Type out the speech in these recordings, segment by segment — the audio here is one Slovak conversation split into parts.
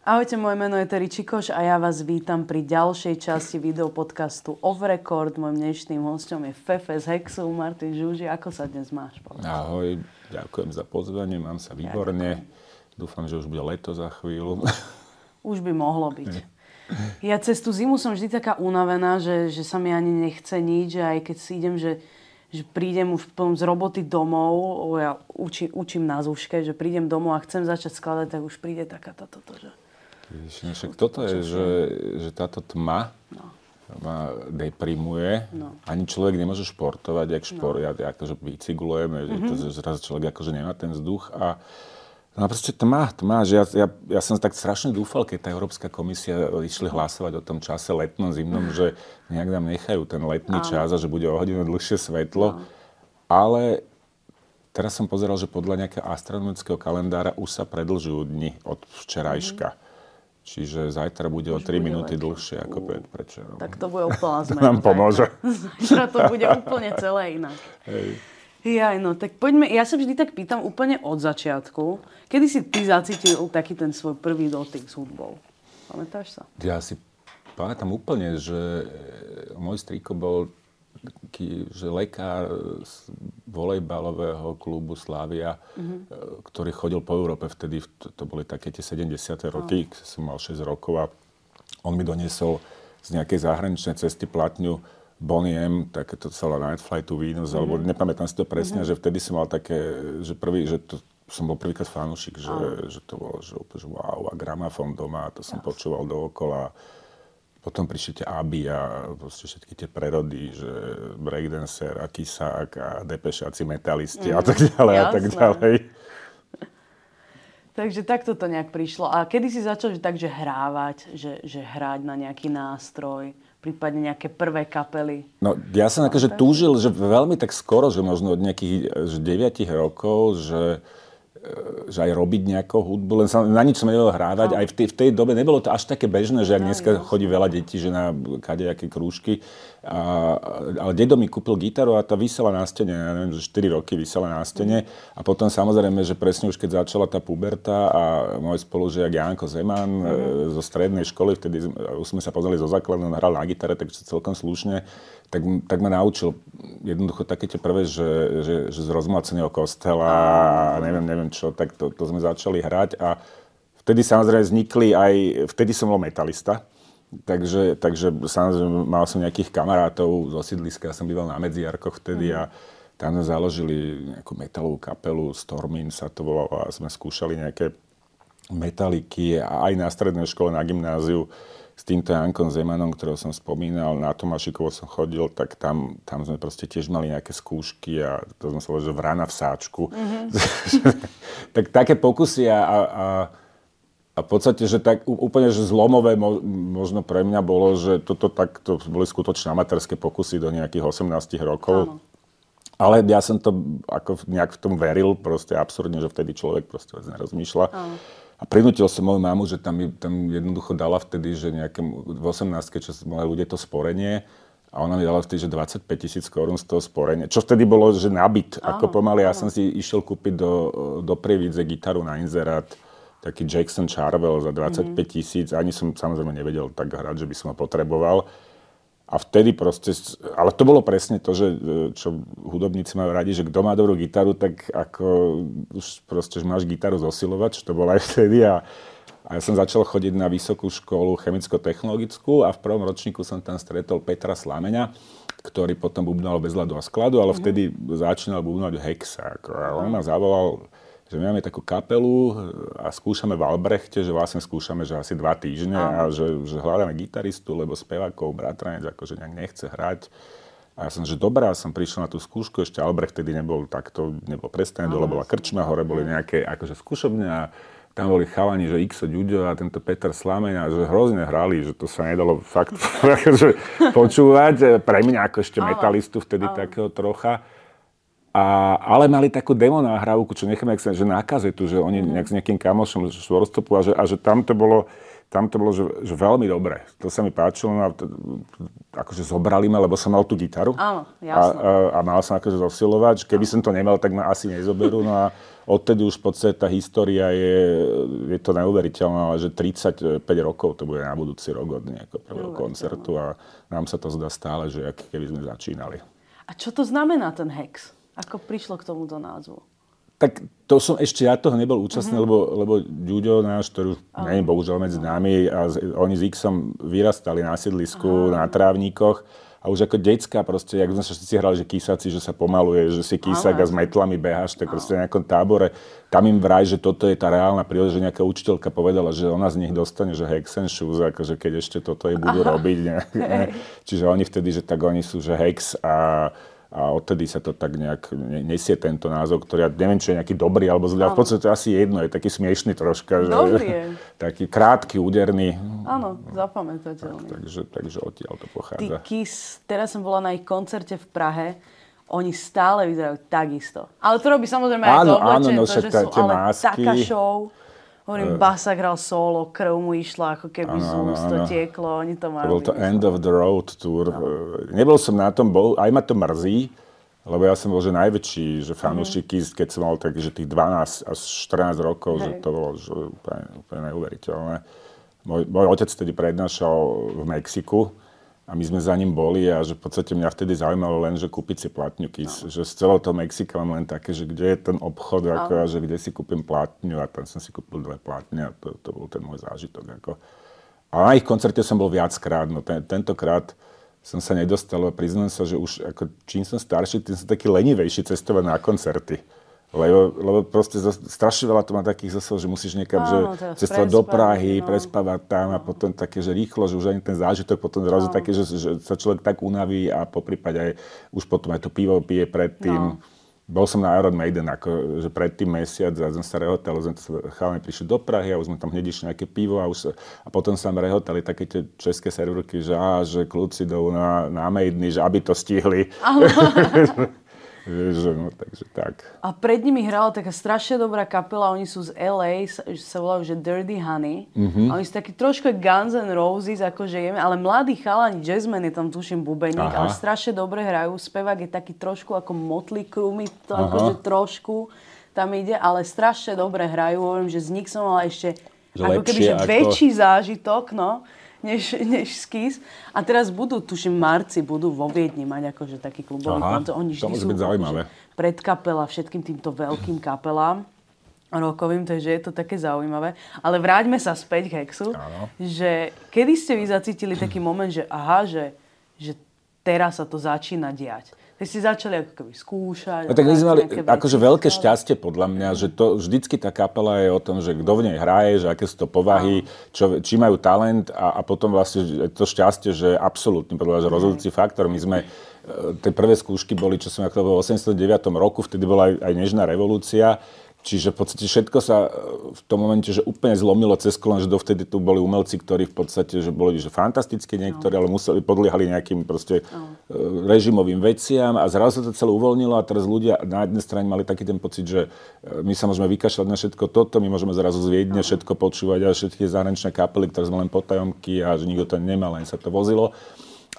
Ahojte, moje meno je Terry Čikoš a ja vás vítam pri ďalšej časti videopodcastu Off Record. Mojím dnešným hostom je Fefe z Hexu, Martin Žuži. Ako sa dnes máš? Povedz? Ahoj, ďakujem za pozvanie, mám sa výborne. Ďakujem. Dúfam, že už bude leto za chvíľu. Už by mohlo byť. Ja cez tú zimu som vždy taká unavená, že, že sa mi ani nechce nič, že aj keď si idem, že že prídem už z roboty domov, ja učím, učím na zúške, že prídem domov a chcem začať skladať, tak už príde taká toto, že... No však toto je, že, že táto tma no. ma deprimuje. No. Ani človek nemôže športovať, jak šport, no. ja akože bicyklujem, mm-hmm. to, že zrazu človek akože nemá ten vzduch a No proste tma, tma, že ja, ja, ja som tak strašne dúfal, keď tá Európska komisia išli hlasovať o tom čase letnom, zimnom, že nejak nám nechajú ten letný čas a že bude o hodinu dlhšie svetlo. Ale teraz som pozeral, že podľa nejakého astronomického kalendára už sa predlžujú dni od včerajška. Mm-hmm. Čiže zajtra bude Už o 3 minúty dlhšie ako pred predčerom. Tak to bude úplná zmena. to nám pomôže. Zajtra to bude úplne celé inak. Hej. Jaj, no, tak poďme, ja sa vždy tak pýtam úplne od začiatku. Kedy si ty zacítil taký ten svoj prvý dotyk s hudbou? Pamätáš sa? Ja si pamätám úplne, že môj strýko bol taký, že lekár z volejbalového klubu Slavia, mm-hmm. ktorý chodil po Európe vtedy, to boli také tie 70. roky, oh. som mal 6 rokov a on mi doniesol z nejakej zahraničnej cesty platňu Bonnie M, takéto celé Night Flight to Venus, mm-hmm. alebo nepamätám si to presne, mm-hmm. že vtedy som mal také, že prvý, že to, som bol prvýkrát fanúšik, že, že to bolo, že že wow, a gramafón doma, to som yes. počúval dookola. Potom prišli tie Aby a proste všetky tie prerody, že breakdancer a Kisák a depešáci metalisti mm, a tak ďalej jasné. a tak ďalej. Takže takto to nejak prišlo. A kedy si začal že tak, že hrávať, že, že hrať na nejaký nástroj? prípadne nejaké prvé kapely? No, ja som akože túžil, že veľmi tak skoro, že možno od nejakých že 9 rokov, že že aj robiť nejakú hudbu, len sa na nič som nevedel hrávať. Aj v tej, v tej dobe nebolo to až také bežné, že ak dneska chodí veľa detí, že na kadejaké krúžky. A, ale dedo mi kúpil gitaru a tá vysela na stene, ja neviem, že 4 roky vysela na stene. A potom samozrejme, že presne už keď začala tá puberta a môj spolužiak Janko Zeman mm. zo strednej školy, vtedy už sme sa pozreli zo základu, on hral na gitare, takže celkom slušne tak, tak ma naučil jednoducho také tie prvé, že, že, že z rozmlaceného kostela a neviem, neviem čo, tak to, to sme začali hrať a vtedy samozrejme vznikli aj, vtedy som bol metalista, takže, takže samozrejme mal som nejakých kamarátov zo sídliska, ja som býval na Medziarkoch vtedy a tam sme založili nejakú metalovú kapelu, Stormin sa to volalo a sme skúšali nejaké metaliky a aj na strednej škole, na gymnáziu s týmto Jankom Zemanom, ktorého som spomínal, na Tomášikovo som chodil, tak tam, tam sme proste tiež mali nejaké skúšky a to sme sa že vrana v sáčku. Mm-hmm. tak také pokusy a, a, a v podstate, že tak úplne že zlomové možno pre mňa bolo, že toto tak, to boli skutočne amatérske pokusy do nejakých 18 rokov. Áno. Ale ja som to ako nejak v tom veril, proste absurdne, že vtedy človek proste nerozmýšľa. Áno. A prinútil som moju mamu, že tam, tam jednoducho dala vtedy, že nejaké v 18 čo mali ľudia to sporenie, a ona mi dala vtedy, že 25 tisíc korún z toho sporenia. Čo vtedy bolo, že nabit, ako pomaly. Ja som si išiel kúpiť do, do Prievidze gitaru na inzerát, taký Jackson Charvel za 25 mhm. tisíc. Mm. Ani som samozrejme nevedel tak hrať, že by som ho potreboval. A vtedy proste, ale to bolo presne to, že, čo hudobníci majú radi, že kto má dobrú gitaru, tak ako už proste, že máš gitaru zosilovať, čo to bolo aj vtedy. A, a ja som začal chodiť na vysokú školu chemicko-technologickú a v prvom ročníku som tam stretol Petra Slameňa, ktorý potom bubnal bez ľadu a skladu, ale mm-hmm. vtedy začínal bubnať Hexa. A on ma zavolal, že my máme takú kapelu a skúšame v Albrechte, že vlastne skúšame, že asi dva týždne a, že, že hľadáme gitaristu, lebo spevákov bratranec akože nejak nechce hrať. A ja som, že dobrá, som prišiel na tú skúšku, ešte Albrecht tedy nebol takto, nebol prestané, dole bola krčma, hore boli nejaké akože skúšobne a tam boli chalani, že Xo Ďuďo a tento Peter Slameň a že hrozne hrali, že to sa nedalo fakt akože počúvať. Pre mňa ako ešte metalistu vtedy takého trocha. A, ale mali takú demo nahrávku, čo necháme, že na kazetu, že oni mm-hmm. nejak s nejakým kamošom z a že, a že tam to bolo tam to bolo, že, že veľmi dobre. To sa mi páčilo. No a to, akože zobrali ma, lebo som mal tú gitaru. Áno, jasno. A, a, a mal som akože zosilovať. Keby som to nemal, tak ma asi nezoberú. No a odtedy už v podstate tá história je, je to neuveriteľné, ale že 35 rokov to bude na budúci rok od nejakého prvého koncertu a nám sa to zdá stále, že keby sme začínali. A čo to znamená ten Hex? Ako prišlo k tomuto názvu? Tak to som ešte ja toho nebol účastný, mm-hmm. lebo, lebo Ďuďo náš, ktorý nie je bohužiaľ medzi nami, a z, oni s Xom vyrastali na sídlisku, Aha. na trávnikoch. A už ako decka proste, jak sme sa všetci hrali, že kýsaci, že sa pomaluje, že si kýsak a s metlami beháš, tak proste v nejakom tábore. Tam im vraj, že toto je tá reálna príležitosť, že nejaká učiteľka povedala, že ona z nich dostane, že hex and shoes, akože keď ešte toto je budú Aha. robiť. Ne? Čiže oni vtedy, že tak oni sú, že hex a a odtedy sa to tak nejak nesie tento názov, ktorý ja neviem, či je nejaký dobrý alebo zlý, ale v podstate asi jedno, je taký smiešný troška. Že, Dobrý je. Taký krátky, úderný. Áno, zapamätateľný. Tak, takže, takže odtiaľ to Ty pochádza. Kiss, teraz som bola na ich koncerte v Prahe, oni stále vyzerajú takisto. Ale to robí samozrejme aj áno, to áno, no to, že sú tie ale másky. taká show. Hovorím, uh, Basa hral solo, krv mu išla, ako keby z úst to tieklo, oni to majú. To bol to End of the Road tour. No. Nebol som na tom, bol, aj ma to mrzí, lebo ja som bol že najväčší, že fanúšik mm. keď som mal tak, že tých 12 až 14 rokov, Hej. že to bolo že úplne, úplne neuveriteľné. Môj, môj otec tedy prednášal v Mexiku a my sme za ním boli a že v podstate mňa vtedy zaujímalo len, že kúpiť si platňu KIS. No. Že z celého toho Mexika mám len také, že kde je ten obchod, no. ako, a že kde si kúpim platňu a tam som si kúpil dve platne a to, to bol ten môj zážitok. Ako. A na ich koncerte som bol viackrát, no ten, tentokrát som sa nedostal a priznám sa, že už ako, čím som starší, tým som taký lenivejší cestovať na koncerty. Lebo, lebo proste strašne veľa to má takých zase, že musíš niekam Áno, že cestovať do Prahy, no. prespávať tam a potom také, že rýchlo, že už ani ten zážitok potom zrazu no. také, že, že sa človek tak unaví a po prípade aj už potom aj to pivo pije predtým. No bol som na Iron Maiden, ako, že predtým mesiac a som sa rehotal, sme chalami prišli do Prahy a už sme tam hneď išli nejaké pivo a, už sa, a potom sa rehotali také tie české serverky, že, á, že kľúci na, na Maideny, že aby to stihli. že, no, takže tak. A pred nimi hrala taká strašne dobrá kapela, oni sú z LA, sa, sa volajú, že Dirty Honey. Mm-hmm. A oni sú takí trošku Guns N' Roses, akože jeme, ale mladý chalani, jazzman je tam tuším bubeník, ale strašne dobre hrajú. Spevák je taký trošku ako Motley Crue, mi to Aha. akože trošku tam ide, ale strašne dobre hrajú. Hovorím, že z nich som mala ešte že ako keby, že ako... väčší zážitok, no než, než skis. A teraz budú, tuším, marci budú vo Viedni mať akože taký klubový koncert. Oni vždy to sú byť zaujímavé. predkapela všetkým týmto veľkým kapelám rokovým, takže je to také zaujímavé. Ale vráťme sa späť k Hexu, Áno. že kedy ste vy zacítili taký moment, že aha, že, že teraz sa to začína diať. Vy ste začali ako keby skúšať. No, tak my sme mali akože veľké šťastie podľa mňa, že to vždycky tá kapela je o tom, že kto v nej hraje, že aké sú to povahy, čo, či majú talent a, a potom vlastne to šťastie, že absolútne podľa že rozhodujúci faktor. My sme, e, tie prvé skúšky boli, čo som ako v 89. roku, vtedy bola aj, aj nežná revolúcia Čiže v podstate všetko sa e, v tom momente, že úplne zlomilo cez kolon, že dovtedy tu boli umelci, ktorí v podstate, že boli že fantastickí niektorí, no. ale museli, podliehali nejakým proste no. E, režimovým veciam a zrazu sa to celé uvoľnilo a teraz ľudia na jednej strane mali taký ten pocit, že e, my sa môžeme vykašľať na všetko toto, my môžeme zrazu zviedne no. všetko počúvať a všetky zahraničné kapely, ktoré sme len potajomky a že nikto to nemal, len sa to vozilo.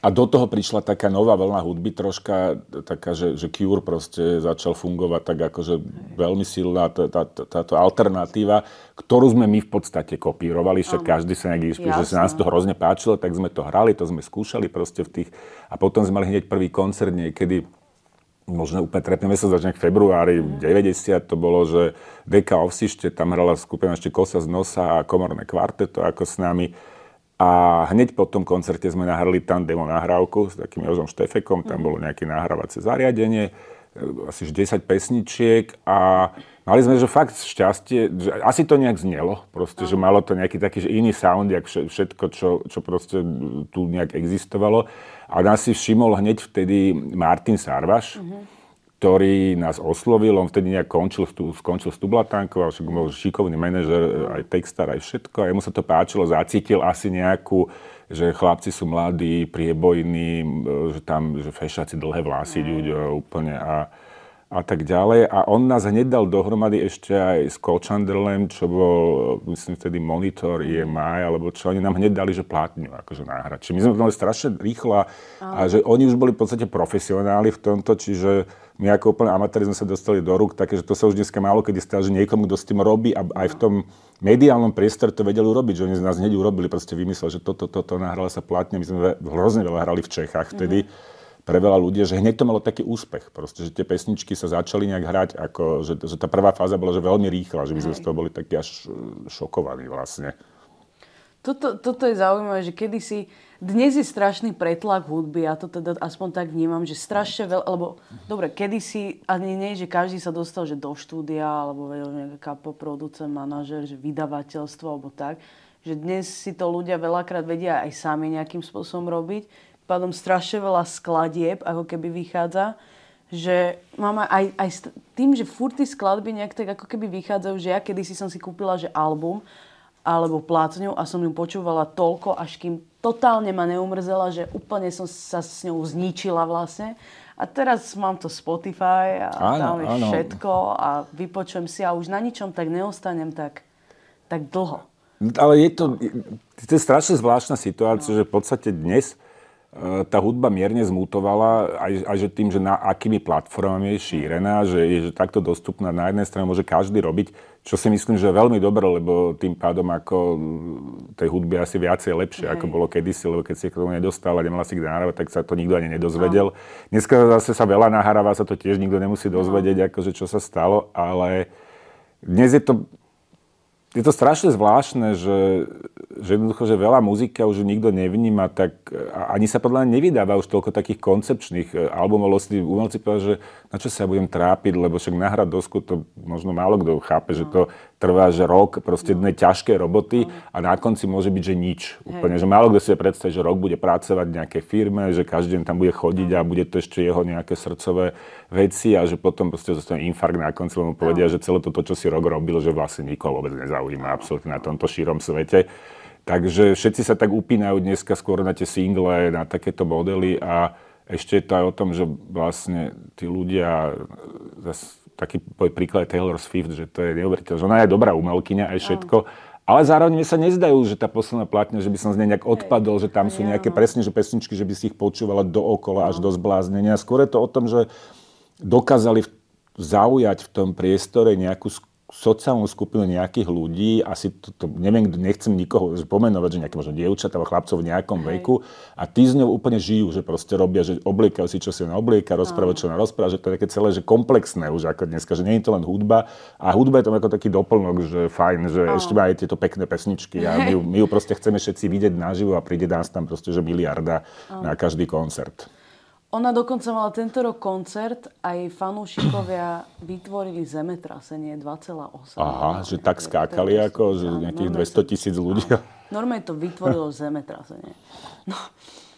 A do toho prišla taká nová vlna hudby, troška taká, že, že Cure proste začal fungovať tak akože veľmi silná tá, tá, táto alternatíva, ktorú sme my v podstate kopírovali, však každý sa nejak že sa nás to hrozne páčilo, tak sme to hrali, to sme skúšali proste v tých... A potom sme mali hneď prvý koncert niekedy možno úplne trepný mesiac, začne v februári mm. 90, to bolo, že Deka Ovsište, tam hrala skupina ešte Kosa z nosa a komorné kvarteto ako s nami a hneď po tom koncerte sme nahrali tam demo nahrávku s takým Jožom Štefekom, tam mhm. bolo nejaké nahrávacie zariadenie, asi 10 pesničiek a mali sme, že fakt šťastie, že asi to nejak znelo, proste, že malo to nejaký taký že iný sound, jak všetko, čo, čo proste tu nejak existovalo. A nás si všimol hneď vtedy Martin Sarvaš, mm-hmm ktorý nás oslovil, on vtedy nejak končil, skončil s Tublatánkou, však bol šikovný manažer, aj textár, aj všetko. A jemu sa to páčilo, zacítil asi nejakú, že chlapci sú mladí, priebojní, že tam, že fešáci dlhé vlasy, mm. úplne. A, a tak ďalej. A on nás hneď dal dohromady ešte aj s Cochanderlem, čo bol, myslím, vtedy Monitor, EMI, alebo čo oni nám hneď dali, že plátňu akože náhrať. Čiže my sme to mali strašne rýchlo a, a že oni už boli v podstate profesionáli v tomto, čiže my ako úplne amatéri sme sa dostali do rúk, takže to sa už dneska málo kedy stalo, že niekomu, kto s tým robí a aj v tom mediálnom priestore to vedeli urobiť, že oni z nás hneď urobili, proste vymysleli, že toto, toto, nahrala sa plátne. My sme hrozne veľa hrali v Čechách vtedy. Mm-hmm pre veľa ľudí, že hneď to malo taký úspech. Proste, že tie pesničky sa začali nejak hrať, ako, že, že tá prvá fáza bola že veľmi rýchla, že my sme z toho boli takí až e, šokovaní vlastne. Toto, toto je zaujímavé, že kedysi, dnes je strašný pretlak hudby, ja to teda aspoň tak vnímam, že strašne veľa, lebo dobre, kedysi, ani nie, že každý sa dostal že do štúdia, alebo nejaká producent, manažer, že vydavateľstvo, alebo tak, že dnes si to ľudia veľakrát vedia aj sami nejakým spôsobom robiť pádom strašne veľa skladieb, ako keby vychádza, že máme aj, aj tým, že furt tie skladby nejak tak ako keby vychádzajú, že ja kedysi som si kúpila, že album alebo plátňu a som ju počúvala toľko, až kým totálne ma neumrzela, že úplne som sa s ňou zničila vlastne. A teraz mám to Spotify a áno, tam je áno. všetko a vypočujem si a už na ničom tak neostanem tak, tak dlho. Ale je to, to je strašne zvláštna situácia, no. že v podstate dnes tá hudba mierne zmutovala, aj, aj že tým, že na akými platformami je šírená, že je že takto dostupná na jednej strane môže každý robiť, čo si myslím, že je veľmi dobré, lebo tým pádom ako tej hudby asi viacej lepšie, Hej. ako bolo kedysi, lebo keď si k tomu nedostal a nemala si kde nahrávať, tak sa to nikto ani nedozvedel. No. Dneska zase sa veľa nahráva, sa to tiež nikto nemusí dozvedieť, no. akože čo sa stalo, ale dnes je to je to strašne zvláštne, že, že jednoducho, že veľa muzika už nikto nevníma, tak ani sa podľa mňa nevydáva už toľko takých koncepčných e, albumov, si umelci povedali, že na čo sa budem trápiť, lebo však nahrať dosku to možno málo kto chápe, že to trvá, že rok, proste dne ťažké roboty a na konci môže byť, že nič. Úplne, že málo kto si predstaví, že rok bude pracovať v nejakej firme, že každý deň tam bude chodiť a bude to ešte jeho nejaké srdcové veci a že potom proste zostane infarkt na konci, lebo povedia, že celé toto, čo si rok robil, že vlastne nikoho vôbec nezaujíma absolútne na tomto šírom svete. Takže všetci sa tak upínajú dneska skôr na tie single, na takéto modely a ešte je to aj o tom, že vlastne tí ľudia, zase taký príklad Taylor Swift, že to je neuveriteľné, že ona je dobrá umelkyňa aj všetko, ale zároveň mi sa nezdajú, že tá posledná platňa, že by som z nej nejak odpadol, že tam sú nejaké presne že pesničky, že by si ich počúvala dookola až do zbláznenia. Skôr je to o tom, že dokázali zaujať v tom priestore nejakú sociálnu skupinu nejakých ľudí, asi to, to neviem, nechcem nikoho pomenovať, že nejaké možno dievčatá alebo chlapcov v nejakom Hej. veku a tí z ňou úplne žijú, že proste robia, že obliekajú si, čo si ona oblieka, rozprávajú, čo ona rozpráva, že to je také celé, že komplexné už ako dneska, že nie je to len hudba a hudba je tam ako taký doplnok, že fajn, že Aha. ešte má aj tieto pekné pesničky a my ju, my ju proste chceme všetci vidieť naživo a príde nás tam proste, že miliarda Aha. na každý koncert. Ona dokonca mala tento rok koncert a jej fanúšikovia vytvorili zemetrasenie 2,8. Aha, že tak skákali ako, že nejakých 200 tisíc ľudí. Normálne to vytvorilo zemetrasenie. No,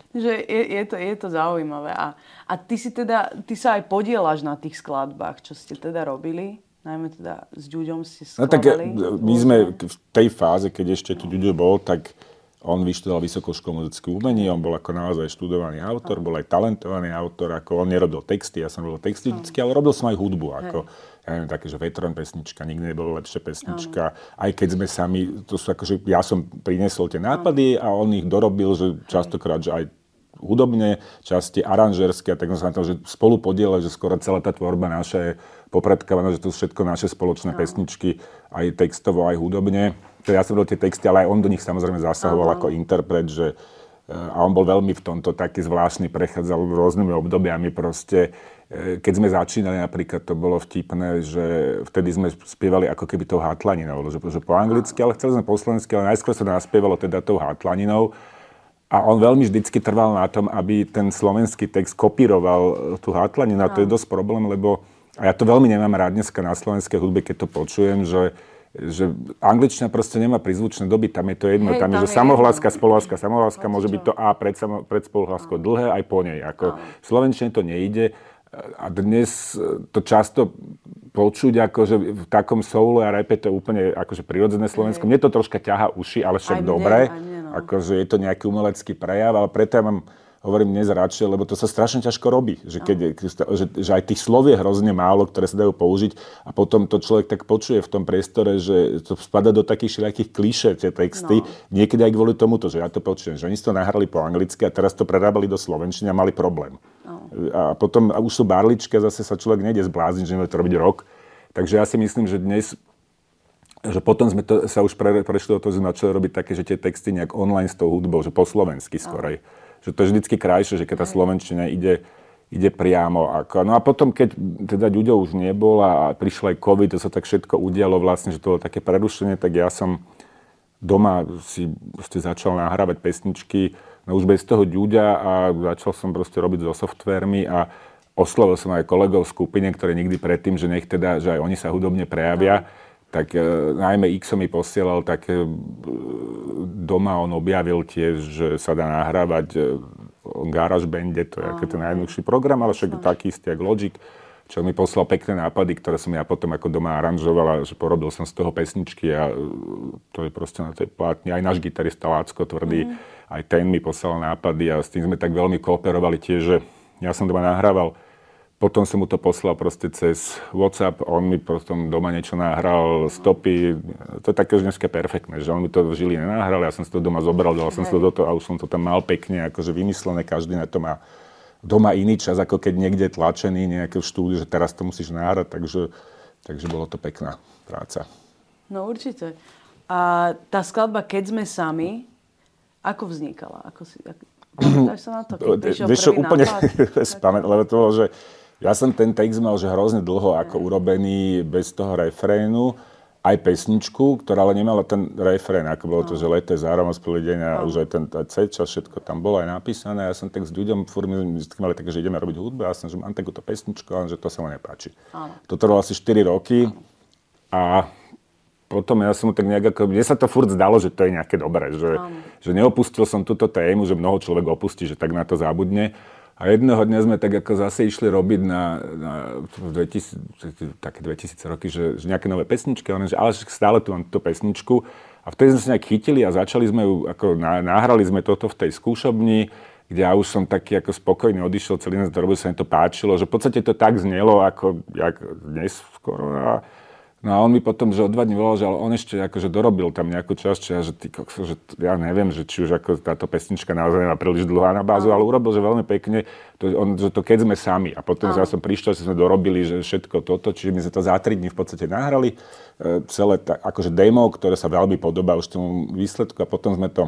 že je, je, to, je to zaujímavé. A, a ty si teda, ty sa aj podielaš na tých skladbách, čo ste teda robili? Najmä teda s Ďuďom ste skladali. No tak my sme v tej fáze, keď ešte tu Ďuďo bol, tak on vyštudoval muzické umenie, on bol ako naozaj študovaný autor, bol aj talentovaný autor, ako on nerobil texty, ja som robil texty vždycky, ale robil som aj hudbu, ako ja neviem, také, že Vetron pesnička, nikdy nebolo lepšia pesnička, aj keď sme sami, to sú akože, ja som priniesol tie nápady a on ich dorobil, že častokrát, že aj hudobne, časti aranžerské, tak sa na to, že spolu podielať, že skoro celá tá tvorba naša je popredkávaná, že to sú všetko naše spoločné pesničky, aj textovo, aj hudobne teda ja som robil tie texty, ale aj on do nich samozrejme zasahoval Aha. ako interpret, že e, a on bol veľmi v tomto taký zvláštny, prechádzal rôznymi obdobiami proste. E, keď sme začínali napríklad, to bolo vtipné, že vtedy sme spievali ako keby tou hátlaninou, že, že po anglicky, ale chceli sme po slovensky, ale najskôr sa naspievalo teda tou hátlaninou. A on veľmi vždycky trval na tom, aby ten slovenský text kopíroval tú hátlaninu. A to je dosť problém, lebo a ja to veľmi nemám rád dneska na slovenskej hudbe, keď to počujem, že že angličtina proste nemá prizvučné doby, tam je to jedno, Hej, tam, tam je, že samohláska, spoluhláska, samohláska môže byť to A pred, samo, pred spoluhláskou dlhé aj po nej. Ako v slovenčine to nejde a dnes to často počuť akože v takom soule a repe to je úplne akože prirodzené Slovensko. Mne to troška ťaha uši, ale však dobre. No. Akože je to nejaký umelecký prejav, ale preto ja mám hovorím dnes radšej, lebo to sa strašne ťažko robí. Že, keď, že, že aj tých slov je hrozne málo, ktoré sa dajú použiť a potom to človek tak počuje v tom priestore, že to spada do takých všelijakých kliše tie texty. No. Niekedy aj kvôli tomuto, že ja to počujem, že oni si to nahrali po anglicky a teraz to prerábali do slovenčiny a mali problém. No. A potom a už sú barličky a zase sa človek nejde zblázniť, že to robiť rok. Takže ja si myslím, že dnes že potom sme to, sa už pre, prešli do toho, že sme začali robiť také, že tie texty nejak online s tou hudbou, že po slovensky skorej. Že to je vždycky krajšie, že keď tá slovenčina ide, ide priamo. Ako. No a potom, keď teda ľuďov už nebol a prišiel aj COVID, to sa tak všetko udialo vlastne, že to bolo také prerušenie, tak ja som doma si začal nahrávať pesničky, no už bez toho ľudia a začal som proste robiť so softvermi a oslovil som aj kolegov v skupine, ktoré nikdy predtým, že nech teda, že aj oni sa hudobne prejavia. No tak e, najmä X mi posielal, tak e, doma on objavil tiež, že sa dá nahrávať e, Garage Bande, to je aký ten najjednoduchší program, ale však taký istý, ako Logic, čo mi poslal pekné nápady, ktoré som ja potom ako doma aranžoval a že porobil som z toho pesničky a e, to je proste na tej plátni. Aj náš gitarista Lácko tvrdý, mm. aj ten mi poslal nápady a s tým sme tak veľmi kooperovali tiež, že ja som doma nahrával potom som mu to poslal proste cez WhatsApp, on mi potom doma niečo nahral, stopy, to je také už dneska perfektné, že on mi to v žili nenahral, ja som si to doma zobral, dal som si to do toho a už som to tam mal pekne, akože vymyslené, každý na to má doma iný čas, ako keď niekde tlačený nejaké v štúdiu, že teraz to musíš nahrať, takže, takže bolo to pekná práca. No určite. A tá skladba Keď sme sami, ako vznikala? Ako si, ako, sa na to, keď prišiel prvý úplne spamäť, lebo to bolo, že ja som ten text mal že hrozne dlho ako urobený bez toho refrénu, aj pesničku, ktorá ale nemala ten refrén, ako bolo to, že leté zárom a už aj ten C čas, všetko tam bolo aj napísané. Ja som tak s ľuďom, furt my mali také, že ideme robiť hudbu, ja som, že mám takúto pesničku, ale že to sa mu nepáči. Áno. To trvalo asi 4 roky a potom ja som tak nejak ako, mne sa to furt zdalo, že to je nejaké dobré, že, že neopustil som túto tému, že mnoho človek opustí, že tak na to zabudne. A jedného dňa sme tak ako zase išli robiť na, na 2000, také 2000 roky, že, že nejaké nové pesničky, ale, že, ale stále tu mám túto pesničku. A vtedy sme sa nejak chytili a začali sme ju, ako nahrali sme toto v tej skúšobni, kde ja už som taký ako spokojný odišiel celý deň, to sa mi to páčilo, že v podstate to tak znelo, ako jak dnes skoro. A, No a on mi potom, že o dva dní volal, že ale on ešte akože dorobil tam nejakú časť, že, ty, že ja neviem, že či už ako táto pesnička naozaj má príliš dlhá na bázu, ale urobil, že veľmi pekne, to, on, že to keď sme sami. A potom ja som prišiel, že sme dorobili, že všetko toto, čiže my sme to za tri dní v podstate nahrali, e, celé ta, akože demo, ktoré sa veľmi podobá už tomu výsledku a potom sme to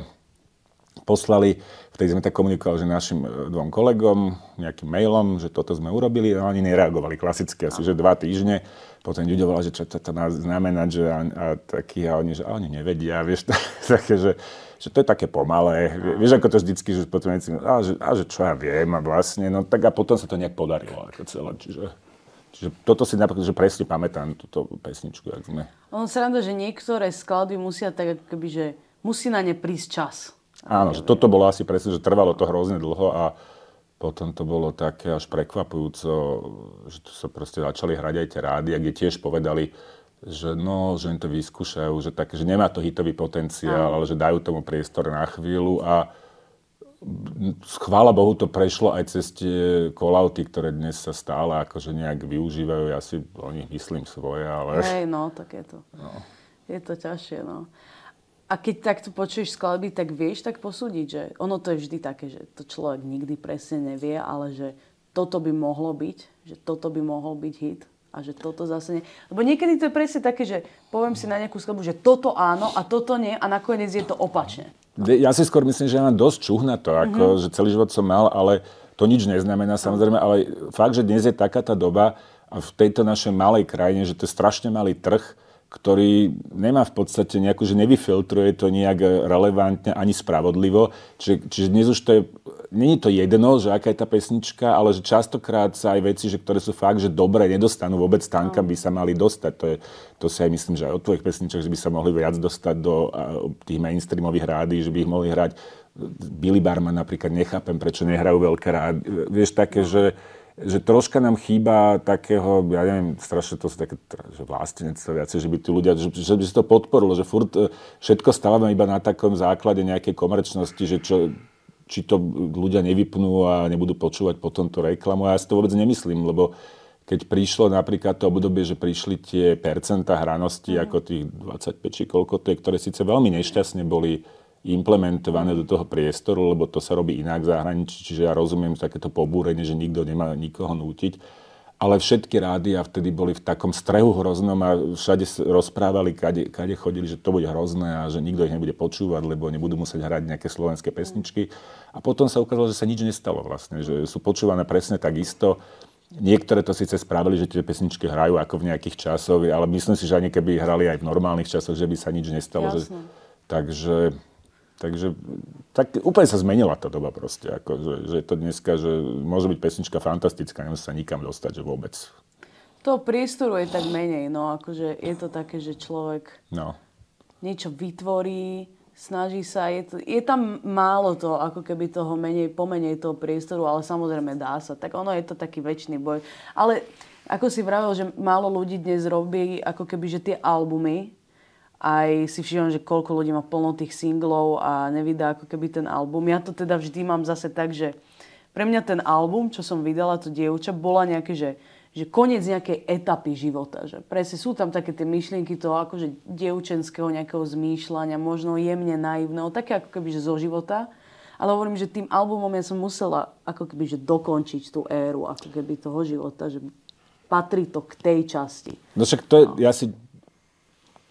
poslali, vtedy sme tak komunikovali že našim e, dvom kolegom, nejakým mailom, že toto sme urobili a oni nereagovali klasicky, asi že dva týždne potom ľudia volali, že čo to, to má znamenať, že a, a taký, a oni, že a oni nevedia, vieš, také, že, že to je také pomalé. Vieš, ako to vždycky, že potom a, že, a že čo ja viem a vlastne, no tak a potom sa to nejak podarilo ako celé, čiže... Čiže toto si napríklad, že presne pamätám túto pesničku, jak sme. On sa rada, že niektoré skladby musia tak akoby, že musí na ne prísť čas. Áno, že toto bolo asi presne, že trvalo to hrozne dlho a potom to bolo také až prekvapujúco, že to sa proste začali hrať aj tie rádia, kde tiež povedali, že no, že im to vyskúšajú, že, tak, že nemá to hitový potenciál, ale že dajú tomu priestor na chvíľu a chvála Bohu to prešlo aj cez tie kolauty, ktoré dnes sa stále akože nejak využívajú. Ja si o nich myslím svoje, ale... Hej, no, tak je to. No. Je to ťažšie, no. A keď takto počuješ skladby, tak vieš tak posúdiť, že ono to je vždy také, že to človek nikdy presne nevie, ale že toto by mohlo byť, že toto by mohol byť hit a že toto zase nie. Lebo niekedy to je presne také, že poviem si na nejakú skladbu, že toto áno a toto nie a nakoniec je to opačne. Ja si skôr myslím, že ja mám dosť čuhna to, ako, mm-hmm. že celý život som mal, ale to nič neznamená samozrejme, ale fakt, že dnes je taká tá doba a v tejto našej malej krajine, že to je strašne malý trh, ktorý nemá v podstate nejakú, že nevyfiltruje to nejak relevantne ani spravodlivo. Čiže, čiže dnes už to je, není to jedno, že aká je tá pesnička, ale že častokrát sa aj veci, že ktoré sú fakt, že dobré, nedostanú vôbec tam, kam by sa mali dostať. To, je, to si aj myslím, že aj od tvojich pesničok, že by sa mohli viac dostať do tých mainstreamových rádií, že by ich mohli hrať. Billy Barman napríklad nechápem, prečo nehrajú veľké rády. Vieš, také, že že troška nám chýba takého, ja neviem, strašne to sú také, že vlastenectvo viacej, že by tí ľudia, že, že by si to podporilo, že furt e, všetko stávame iba na takom základe nejakej komerčnosti, že čo, či to ľudia nevypnú a nebudú počúvať potom tú reklamu. A ja si to vôbec nemyslím, lebo keď prišlo napríklad to obdobie, že prišli tie percentá hranosti, mm. ako tých 25 či koľko to je, ktoré síce veľmi nešťastne boli implementované do toho priestoru, lebo to sa robí inak v zahraničí, čiže ja rozumiem takéto pobúrenie, že nikto nemá nikoho nútiť. Ale všetky rádia vtedy boli v takom strehu hroznom a všade rozprávali, kade, kade chodili, že to bude hrozné a že nikto ich nebude počúvať, lebo nebudú musieť hrať nejaké slovenské pesničky. A potom sa ukázalo, že sa nič nestalo vlastne, že sú počúvané presne tak isto. Niektoré to síce spravili, že tie pesničky hrajú ako v nejakých časoch, ale myslím si, že ani keby hrali aj v normálnych časoch, že by sa nič nestalo. Že, takže Takže tak úplne sa zmenila tá doba proste. Ako, že, že to dneska, že môže byť pesnička fantastická, nemusí sa nikam dostať, že vôbec. To priestoru je tak menej, no akože je to také, že človek no. niečo vytvorí, snaží sa, je, to, je tam málo to, ako keby toho menej, pomenej toho priestoru, ale samozrejme dá sa. Tak ono je to taký väčší boj. Ale ako si vravel, že málo ľudí dnes robí ako keby, že tie albumy, aj si všímam, že koľko ľudí má plno tých singlov a nevydá ako keby ten album. Ja to teda vždy mám zase tak, že pre mňa ten album, čo som vydala, to dievča, bola nejaké, že, že koniec nejakej etapy života. Že presne sú tam také tie myšlienky toho akože dievčenského nejakého zmýšľania, možno jemne naivného, také ako keby že zo života. Ale hovorím, že tým albumom ja som musela ako keby že dokončiť tú éru ako keby toho života, že patrí to k tej časti. No však to je, no. ja si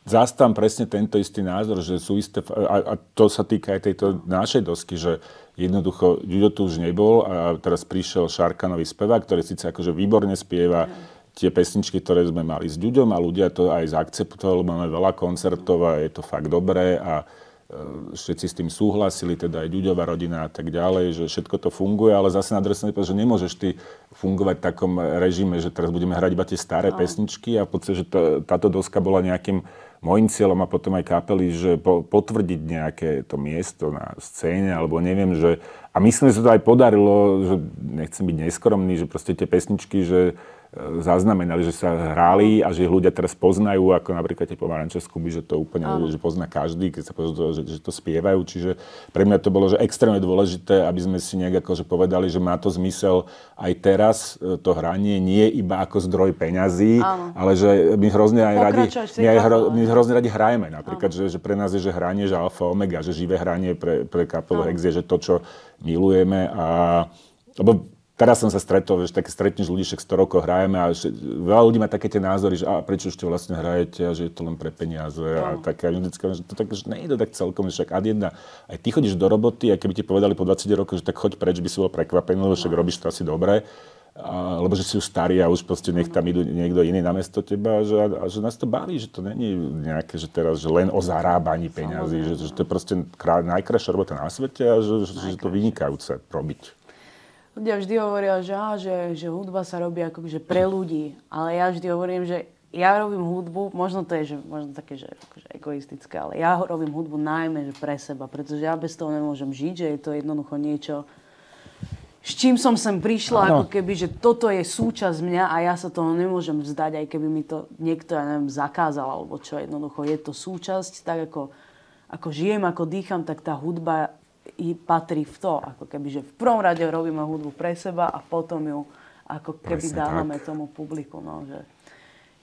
zastám presne tento istý názor, že sú isté, a, a to sa týka aj tejto našej dosky, že jednoducho Judo tu už nebol a teraz prišiel Šarkanový spevák, ktorý síce akože výborne spieva tie pesničky, ktoré sme mali s Ďuďom a ľudia to aj zaakceptovali, máme veľa koncertov a je to fakt dobré a e, všetci s tým súhlasili, teda aj Ďuďová rodina a tak ďalej, že všetko to funguje, ale zase na druhej strane, že nemôžeš ty fungovať v takom režime, že teraz budeme hrať iba tie staré no. pesničky a v podstate, že to, táto doska bola nejakým môjim cieľom a potom aj kapely, že po, potvrdiť nejaké to miesto na scéne, alebo neviem, že... A myslím, že sa to aj podarilo, že nechcem byť neskromný, že proste tie pesničky, že zaznamenali, že sa hrali a že ľudia teraz poznajú, ako napríklad tie pomaranče z Kuby, že to úplne Áno. že pozná každý, keď sa pozná, že, že to spievajú. Čiže pre mňa to bolo že extrémne dôležité, aby sme si nejak akože povedali, že má to zmysel aj teraz e, to hranie, nie iba ako zdroj peňazí, Áno. ale že my hrozne aj radi, my, aj hro, my hrozne radi hrajeme. Napríklad, že, že, pre nás je, že hranie, že alfa, omega, že živé hranie pre, pre kapelu X je, že to, čo milujeme a lebo Teraz som sa stretol, že také stretneš ľudí, však 100 rokov hrajeme a že, veľa ľudí má také tie názory, že a prečo ešte vlastne hrajete a že je to len pre peniaze no. a také. A vždycky, že to tak, že to tak celkom, však ad jedna, aj ty chodíš do roboty a keby ti povedali po 20 rokoch, že tak choď preč, by si bol prekvapený, lebo však no. robíš to asi dobre. A, lebo že si už starý a už proste nech tam idú niekto iný namiesto teba a že, a že nás to baví, že to není nejaké, že teraz že len o zarábaní peňazí, že, že to je proste krá, najkrajšia robota na svete a že, že, že to vynikajúce robiť ľudia vždy hovoria, že, á, že, že hudba sa robí akože pre ľudí. Ale ja vždy hovorím, že ja robím hudbu, možno to je že, možno také, že akože egoistické, ale ja robím hudbu najmä že pre seba, pretože ja bez toho nemôžem žiť, že je to jednoducho niečo, s čím som sem prišla, ano. ako keby, že toto je súčasť mňa a ja sa toho nemôžem vzdať, aj keby mi to niekto, ja neviem, zakázal, alebo čo, jednoducho je to súčasť, tak ako, ako žijem, ako dýcham, tak tá hudba patrí v to, ako keby, že v prvom rade robíme hudbu pre seba a potom ju ako keby Presne dávame tak. tomu publiku. No, že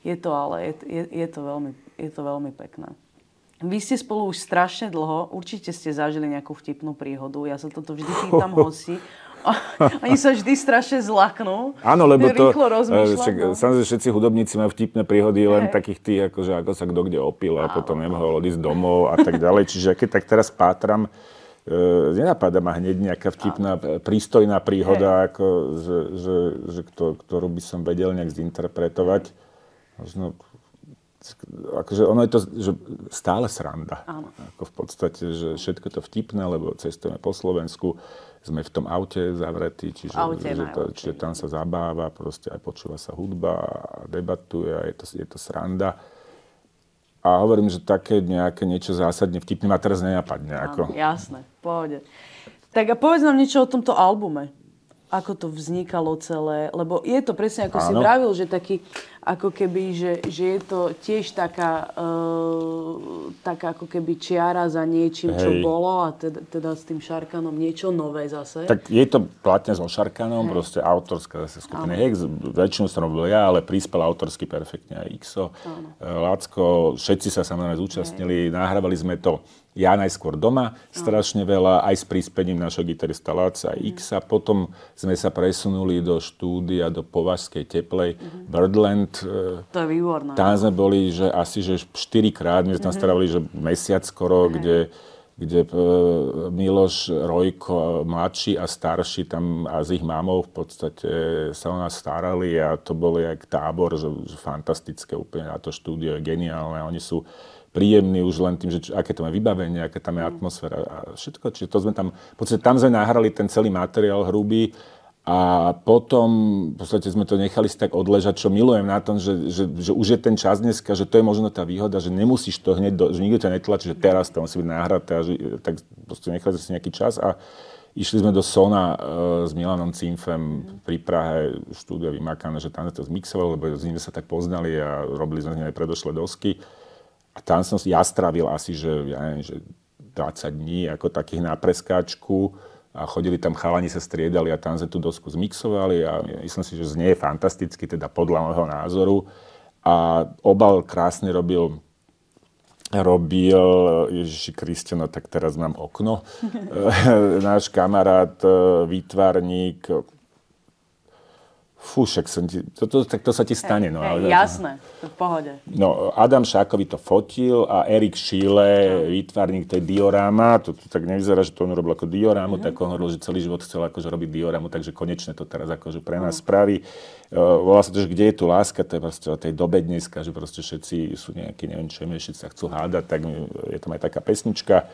je to ale, je, je, je, to veľmi, je to veľmi pekné. Vy ste spolu už strašne dlho, určite ste zažili nejakú vtipnú príhodu. Ja sa toto vždy pýtam hosti. Oni sa vždy strašne zlaknú. Áno, lebo to... Eh, však, no. Samozrejme, všetci hudobníci majú vtipné príhody, len hey. takých tých, akože ako sa kto kde opil a potom nemohol odísť domov a tak ďalej. Čiže keď tak teraz pátram, E, nenapadá ma hneď nejaká vtipná, prístojná príhoda, ako, že, že, že ktorú by som vedel nejak zinterpretovať. Možno, akože ono je to že stále sranda. Áno. Ako v podstate, že všetko to vtipné, lebo cestujeme po Slovensku, sme v tom aute zavretí, čiže, aute že to, čiže tam sa zabáva, proste aj počúva sa hudba a debatuje a je to, je to sranda. A hovorím, že také nejaké niečo zásadne vtipné ma teraz nenapadne. Ako. Áno, jasné, pohode. Tak a povedz nám niečo o tomto albume. Ako to vznikalo celé, lebo je to presne ako Áno. si vravil, že taký, ako keby, že, že je to tiež taká, uh, taká ako keby čiara za niečím, čo Hej. bolo a teda, teda s tým Šarkanom niečo nové zase. Tak je to platne so Šarkanom, Hej. proste autorská zase skupina Hex, väčšinu som robil ja, ale prispel autorsky perfektne aj Ixo, Áno. E, Lacko, všetci sa samozrejme zúčastnili, Hej. nahrávali sme to ja najskôr doma, strašne veľa, aj s príspením našho gitarista Láca a X. A potom sme sa presunuli do štúdia, do Považskej teplej, mm-hmm. Birdland. To je výborné. Tam sme boli, že asi že 4 krát, my sme tam mm-hmm. že mesiac skoro, mm-hmm. kde kde e, Miloš, Rojko, mladší a starší tam a s ich mamou v podstate sa o nás starali a to bolo jak tábor, že, že fantastické úplne a to štúdio je geniálne. Oni sú príjemný už len tým, že aké to má vybavenie, aká tam je atmosféra a všetko. Čiže to sme tam, v podstate tam sme nahrali ten celý materiál hrubý a potom v podstate sme to nechali si tak odležať, čo milujem na tom, že, že, že už je ten čas dneska, že to je možno tá výhoda, že nemusíš to hneď, do, že nikto ťa netlačí, že teraz to musí byť náhraté, a že, tak proste nechali si nejaký čas a išli sme do Sona uh, s Milanom Cimfem pri Prahe, štúdio vymakané, že tam to zmixoval, lebo s ním sa tak poznali a robili sme z nej predošlé dosky. A tam som ja strávil asi, že, ja neviem, že 20 dní ako takých na preskáčku a chodili tam chalani, sa striedali a tam sme tú dosku zmixovali a myslím si, že znie fantasticky, teda podľa môjho názoru. A obal krásne robil robil, Ježiši Kriste, no tak teraz mám okno, náš kamarát, výtvarník, Fú, však som ti, to, to, tak to sa ti stane. No, ale, jasné, to v pohode. No, Adam Šákovi to fotil a Erik Šíle, výtvarník tej dioráma, to, to tak nevyzerá, že to on robil ako diorámu, mm-hmm. tak on hovoril, že celý život chcel akože robiť diorámu, takže konečne to teraz akože pre nás mm. spraví. Uh, volá sa to, že kde je tu láska, to je proste o tej dobe dneska, že proste všetci sú nejakí, neviem čo, všetci sa chcú hádať, tak je tam aj taká pesnička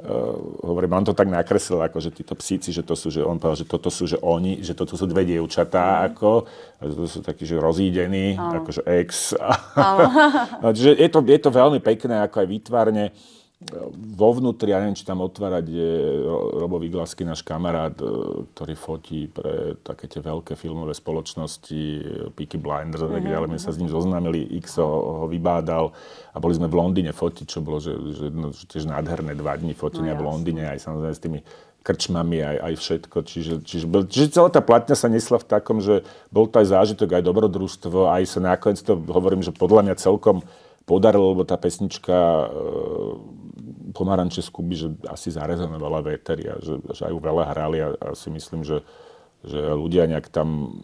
uh, hovorím, on to tak nakreslil, ako že títo psíci, že to sú, že on povedal, že toto sú, že oni, že toto sú dve dievčatá, mm. ako, a že to sú takí, že rozídení, mm. akože ex. Mm. Čiže je to, je to veľmi pekné, ako aj výtvarne vo vnútri, ja neviem, či tam otvárať je Robo Viglasky, náš kamarát, e, ktorý fotí pre také tie veľké filmové spoločnosti, Peaky Blinders a tak ďalej. My sa s ním zoznámili, X ho, ho vybádal a boli sme v Londýne fotiť, čo bolo že, že, no, že tiež nádherné dva dní fotenia no, v Londýne, aj samozrejme s tými krčmami, aj, aj všetko. Čiže, čiže, čiže celá tá platňa sa nesla v takom, že bol to aj zážitok, aj dobrodružstvo, aj sa nakoniec to hovorím, že podľa mňa celkom podarilo, lebo tá pesnička e, Pomaranče z Kuby, že asi zarezonovala véteri a že, že aj veľa hrali a, a si myslím, že, že ľudia nejak tam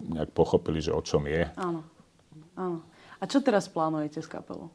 nejak pochopili, že o čom je. Áno, áno. A čo teraz plánujete s kapelou?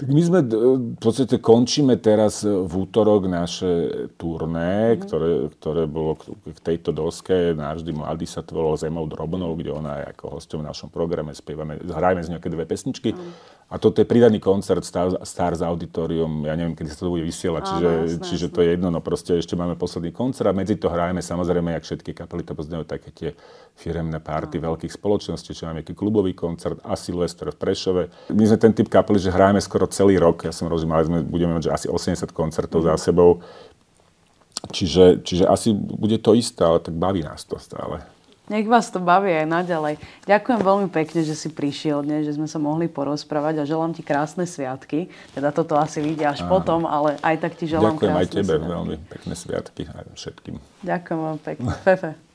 Tak my sme v podstate končíme teraz v útorok naše turné, mm-hmm. ktoré, ktoré bolo k tejto doske Navždy mladý sa to volalo Zemou drobnou, kde ona je ako hosťom v našom programe, spievame, hrajeme z nejaké dve pesničky. Mm. A toto je pridaný koncert Star, Stars Auditorium, ja neviem, kedy sa to bude vysielať, čiže, Áno, jasné, čiže to je jedno, no proste ešte máme posledný koncert a medzi to hrajeme samozrejme, jak všetky kapely to poznajú, také tie firemné párty Áno. veľkých spoločností, čiže máme nejaký klubový koncert a Silvester v Prešove. My sme ten typ kapely, že hrajeme skoro celý rok, ja som rozumel, sme budeme mať že asi 80 koncertov mm. za sebou, čiže, čiže asi bude to isté, ale tak baví nás to stále. Nech vás to baví aj naďalej. Ďakujem veľmi pekne, že si prišiel dnes, že sme sa mohli porozprávať a želám ti krásne sviatky. Teda toto asi vyjde až Áno. potom, ale aj tak ti želám Ďakujem krásne aj tebe, sviatky. veľmi pekné sviatky aj všetkým. Ďakujem vám pekne. Fefe.